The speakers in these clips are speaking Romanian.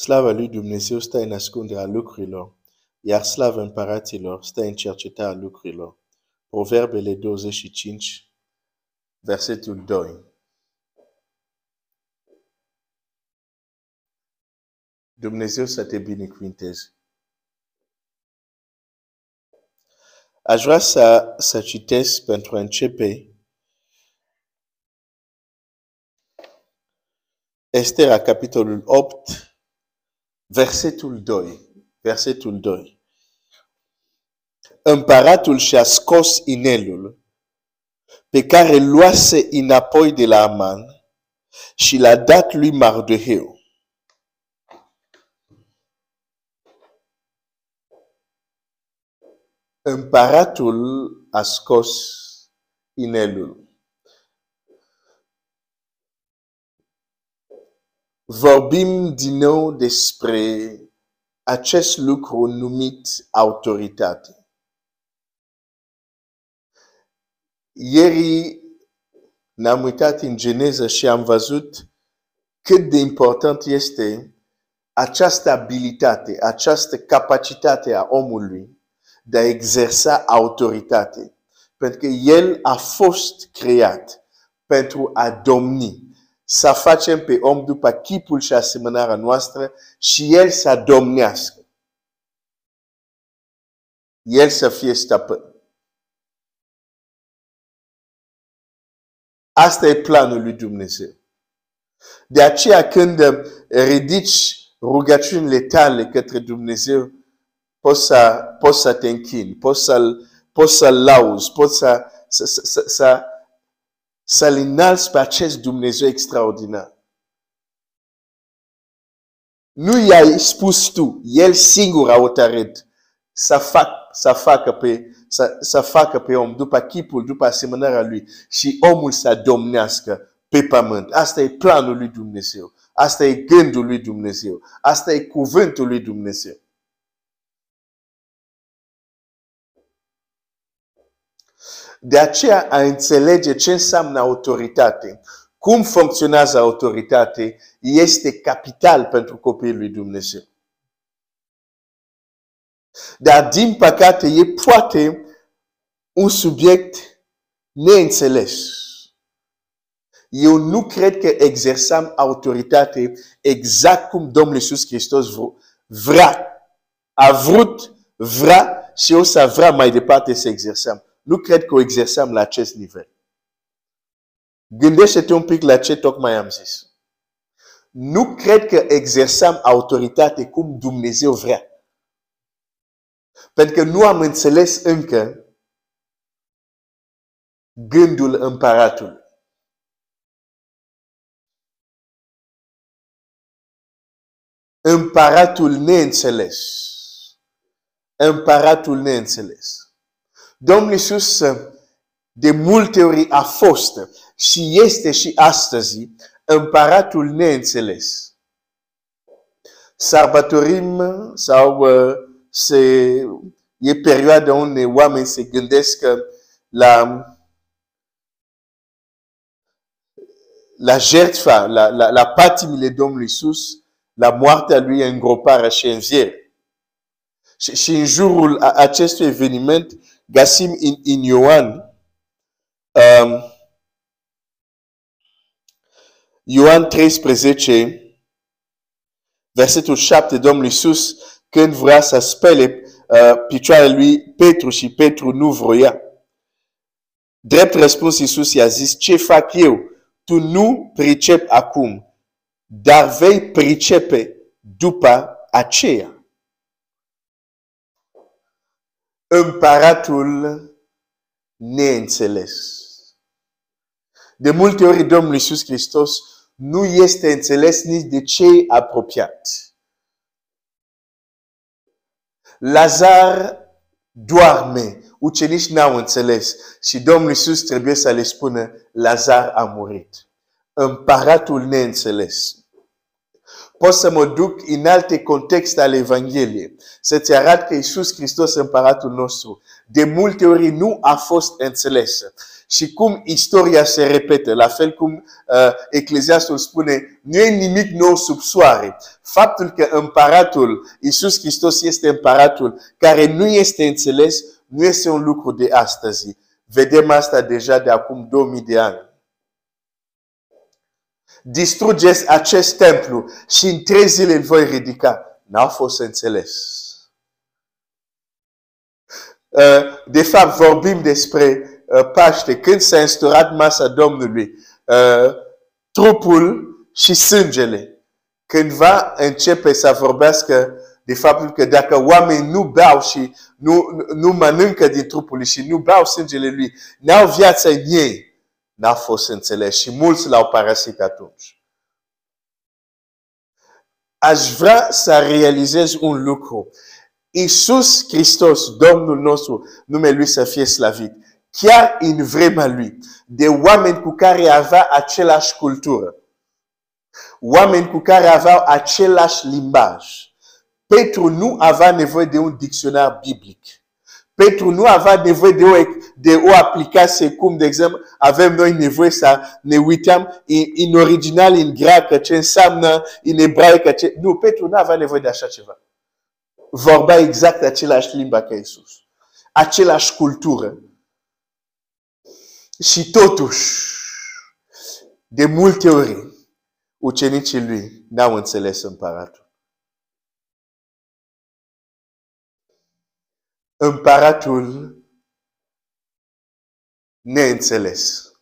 Slava lui Dumnezeu stă în ascunderea lucrurilor, iar slava împăraților stă în cercetarea lucrurilor. Proverbele 25, versetul 2. Dumnezeu să te binecuvinteze. Aș vrea să, să citesc pentru a începe Estera, capitolul 8, versetul 2. Versetul 2. Împăratul și-a scos inelul pe care îl luase înapoi de la Aman și l-a dat lui Mardoheu. Împăratul a scos inelul. Vorbim din nou despre acest lucru numit autoritate. Ieri ne-am uitat în Geneza și am văzut cât de important este această abilitate, această capacitate a omului de a exersa autoritate. Pentru că el a fost creat pentru a domni, să facem pe om după chipul și asemănarea noastră și el să domnească. El să fie stăpân. Asta e planul lui Dumnezeu. De aceea când ridici rugăciunile tale către Dumnezeu, poți să, poți să te închini, poți să-l, poți să-l lauzi, poți să, să, să, să, să, să-l înalți pe acest Dumnezeu extraordinar. Nu i-ai spus tu, el singur a hotărât să, fac, să, facă pe, să, să facă pe om după chipul, după asemănarea lui și omul să domnească pe pământ. Asta e planul lui Dumnezeu. Asta e gândul lui Dumnezeu. Asta e cuvântul lui Dumnezeu. De aceea a înțelege ce înseamnă autoritate, cum funcționează autoritate, este capital pentru copiii lui Dumnezeu. Dar, din păcate, e poate un subiect neînțeles. Eu nu cred că exersăm autoritate exact cum Domnul Iisus Hristos vrea. A vrut, vrea și o să vrea mai departe să exersăm. Nu cred că o exersăm la acest nivel. Gândește-te un pic la ce tocmai am zis. Nu cred că exersăm autoritate cum Dumnezeu vrea. Pentru că nu am înțeles încă gândul împăratului. Împăratul neînțeles. Împăratul neînțeles. Domnul Iisus de multe ori a fost și este și astăzi împăratul neînțeles. Sărbătorim sau uh, se, e perioada unde oameni se gândesc la la jertfa, la, la, la patimile Domnului Iisus, la moartea lui, îngroparea și înviere. Și, și în jurul acestui eveniment găsim în, în Ioan, um, Ioan 13, versetul 7, Domnul Iisus, când vrea să spele uh, picioarele lui Petru și Petru nu vroia. Drept răspuns, Iisus i-a zis, ce fac eu? Tu nu pricep acum, dar vei pricepe după aceea. Împăratul neînțeles. De multe ori Domnul Iisus Hristos nu este înțeles nici de cei apropiat. Lazar doarme, ucenici n-au înțeles și Domnul Iisus trebuie să le spună, Lazar a murit. Împăratul neînțeles. Poți să mă duc în alte contexte ale Evangheliei, să-ți arăt că Iisus Hristos, împăratul nostru, de multe ori nu a fost înțeles. Și cum istoria se repetă, la fel cum uh, Ecleziastul spune, nu e nimic nou sub soare. Faptul că împăratul, Iisus Hristos este împăratul care nu este înțeles, nu este un lucru de astăzi. Vedem asta deja de acum 2000 de ani distrugeți acest templu și în trei zile îl voi ridica. N-au fost înțeles. Uh, de fapt, vorbim despre uh, Paște. Când s-a instaurat masa Domnului, uh, trupul și sângele. Când va începe să vorbească de faptul că dacă oamenii nu beau și nu, nu mănâncă din trupul și nu beau sângele lui, n-au viața în ei n-a fost înțeles și mulți l-au parasit atunci. Aș vrea să realizez un lucru. Iisus Hristos, Domnul nostru, numele Lui să fie slavit, chiar în vremea Lui, de oameni cu care avea același cultură, oameni cu care aveau același limbaj. Petru nu avea nevoie de un dicționar biblic. Petru nu avea nevoie de o, de o aplicație cum, de exemplu, avem noi nevoie să ne uităm în, în original, în greacă, ce înseamnă în ebraică. Ce... Nu, Petru nu avea nevoie de așa ceva. Vorbea exact același limba ca Iisus. Același cultură. Și totuși, de multe ori, ucenicii lui n-au înțeles împăratul. împăratul neînțeles.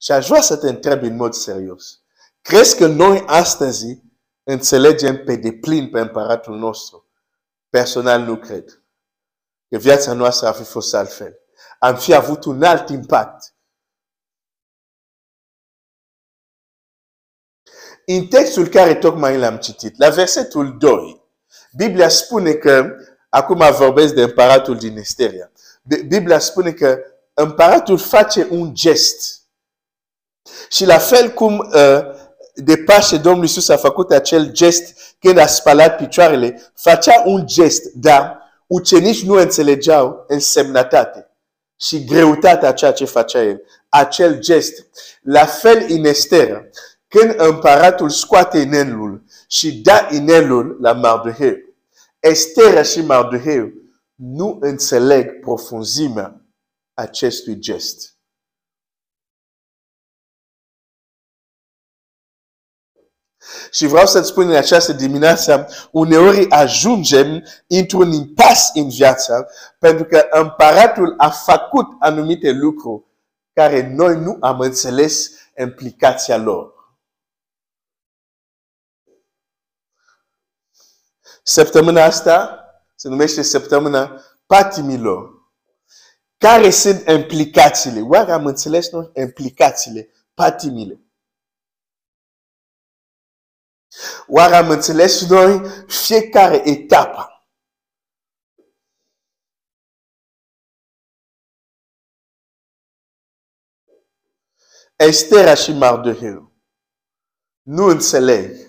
Și aș vrea să te întreb în mod serios. Crezi că noi astăzi înțelegem pe deplin pe împăratul nostru? Personal nu cred. Că viața noastră ar fi fost altfel. Am fi avut un alt impact. În textul care tocmai l-am citit, la versetul 2, Biblia spune că, acum vorbesc de împăratul din Esteria, Biblia spune că împăratul face un gest. Și la fel cum uh, de Paște Domnul Iisus a făcut acel gest când a spălat picioarele, facea un gest, dar ucenici nu înțelegeau însemnătate și greutatea ceea ce facea el. Acel gest. La fel în Estera, când împăratul scoate inelul și da inelul la Mardoheu, Estera și Mardoheu nu înțeleg profunzimea acestui gest. Și vreau să-ți spun în această dimineață, uneori ajungem într-un impas în viață, pentru că împăratul a făcut anumite lucruri care noi nu am înțeles implicația lor. Săptămâna asta se numește săptămâna patimilor. Care sunt implicațiile? Oare am înțeles noi implicațiile, patimile? Oare am înțeles noi fiecare etapă? Estera și Mardoheu nu înțeleg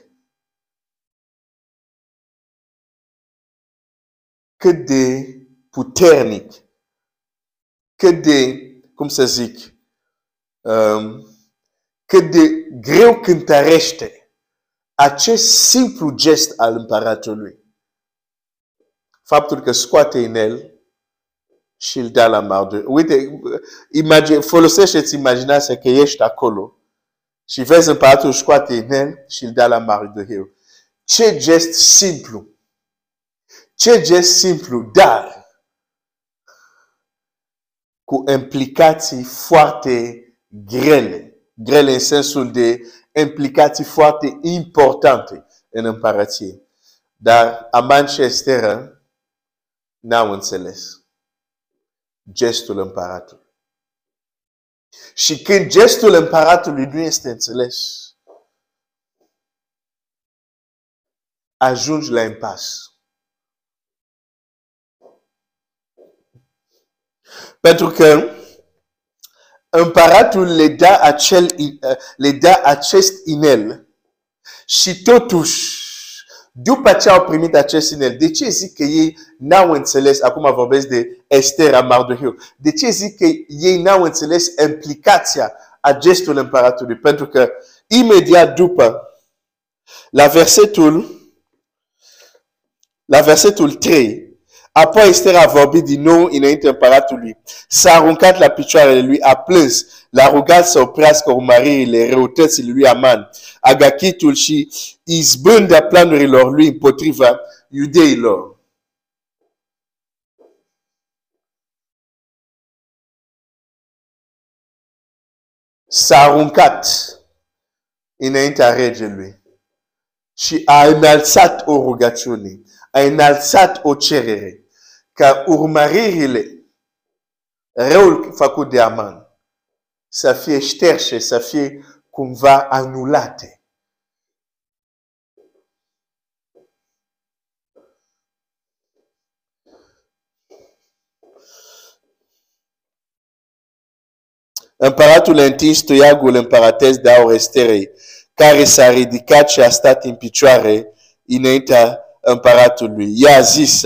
cât de puternic, cât de, cum să zic, um, cât de greu cântărește acest simplu gest al împăratului. Faptul că scoate în el și îl dă la Mardoheu. Uite, imagine, folosește-ți imaginația că ești acolo și vezi împăratul scoate în el și îl dă la Mardoheu. Ce gest simplu! Ce gest simplu, dar cu implicații foarte grele. Grele în sensul de implicații foarte importante în împărăție. Dar Aman și Estera n-au înțeles gestul împăratului. Și când gestul împăratului nu este înțeles, ajungi la impas. Pentru că împăratul le da, acel, uh, le da acest inel și totuși, după ce au primit acest inel, de ce zic că ei n-au înțeles, acum vorbesc de Esther a Mardohiu, de ce zic că ei n-au înțeles implicația a gestul împăratului? Pentru că imediat după, la versetul, la versetul 3, Apoi Esther a vorbit din nou înainte împăratului. S-a aruncat la picioarele lui, a plâns, l-a rugat să oprească urmăririle răutății lui Aman, agachitul și izbânda planurilor lui împotriva iudeilor. S-a aruncat înaintea regelui și a înălțat o rugăciune a înălțat o cerere ca urmăririle răul făcut de Aman să fie șterse, să fie cumva anulate. Împăratul a întins toiagul împăratesc de aur Esterei, care s-a ridicat și a stat în picioare înaintea împăratului. Ea a zis,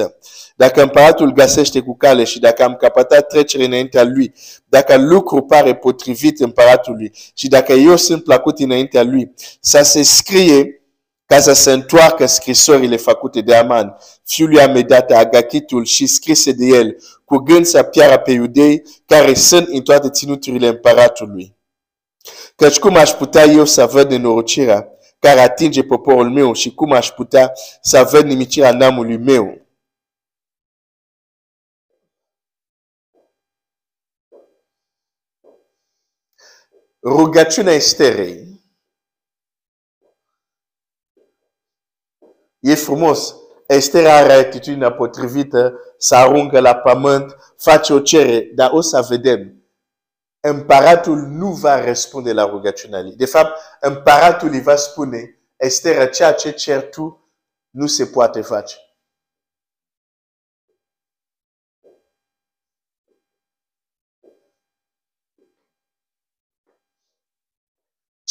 dacă împăratul găsește cu cale și dacă am capătat trecere înaintea lui, dacă lucru pare potrivit împăratului și dacă eu sunt plăcut înaintea lui, să se scrie ca să se întoarcă scrisorile făcute de Aman, fiul lui Amedata, Agachitul și scrise de el, cu gând să piară pe iudei care sunt în toate ținuturile împăratului. Căci cum aș putea eu să văd nenorocirea care atinge poporul meu și cum aș putea să văd nimicirea neamului meu. Rugăciunea Esterei e frumos. Esther are atitudinea potrivită, să aruncă la pământ, face o cerere, dar o să vedem împăratul nu va răspunde la rugăciunea lui. De fapt, împăratul îi va spune, Esther, ceea ce cer tu nu se poate face.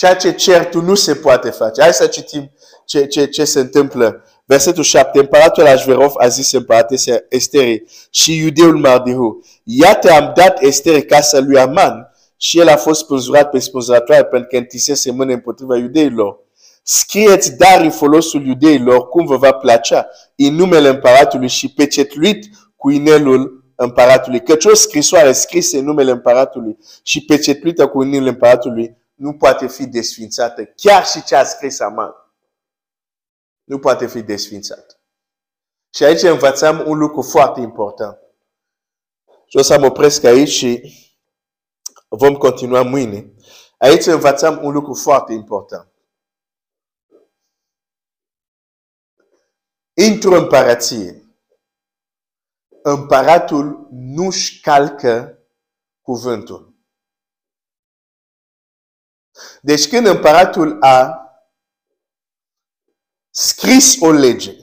Ceea ce cer tu nu se poate face. Hai să citim ce, ce, ce se întâmplă. Versetul 7. Împăratul Ajverov a zis împăratese Estere și iudeul Mardihu. Iată am dat Estere casa lui Aman și el a fost spânzurat pe spânzuratoare pentru că întisese mâine împotriva iudeilor. Scrieți dar în folosul iudeilor cum vă va plăcea în numele împăratului și pecetluit cu inelul împăratului. Căci o scrisoare scrisă în numele împăratului și pecetluită cu inelul împăratului nu poate fi desfințată. Chiar și ce a scris Aman nu poate fi desfințat. Și aici învățăm un lucru foarte important. Și o să mă opresc aici și vom continua mâine. Aici învățăm un lucru foarte important. Într-o împărație, împăratul nu-și calcă cuvântul. Deci când împăratul a scris o lege,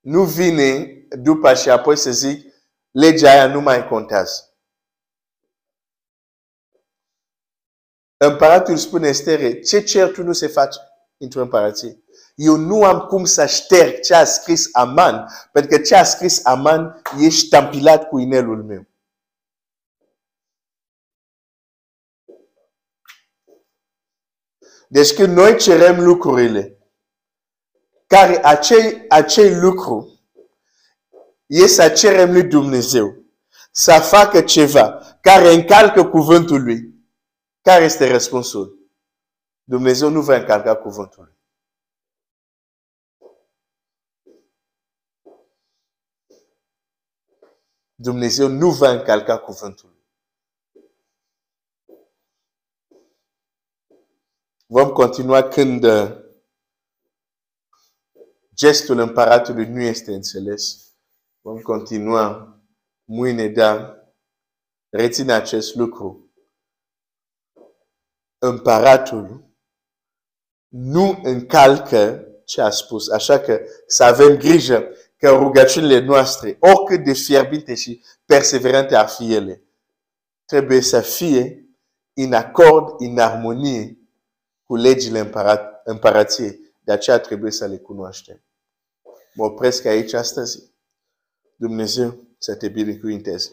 nu vine după și apoi să zic, legea aia nu mai contează. Împăratul spune Estere, ce cer tu nu se face într-o împărație. Eu nu am cum să șterg ce a scris Aman, pentru că ce a scris Aman e ștampilat cu inelul meu. Deci când noi cerem lucrurile, care acei, acei lucru e să cerem lui Dumnezeu să facă ceva care încalcă cuvântul lui. Care este răspunsul? Dumnezeu nu va încalca cuvântul lui. Dumnezeu nu va încalca cuvântul. Vom continua când uh, gestul împăratului nu este înțeles. Vom continua mâine, dar reține acest lucru. Împăratul nu încalcă ce a spus. Așa că să avem grijă că rugăciunile noastre, oricât de fierbinte și perseverante ar fi ele, trebuie să fie în acord, în armonie cu legile împărat, împărației. De aceea trebuie să le cunoaștem. Mă opresc aici astăzi. Dumnezeu să te binecuvinteze.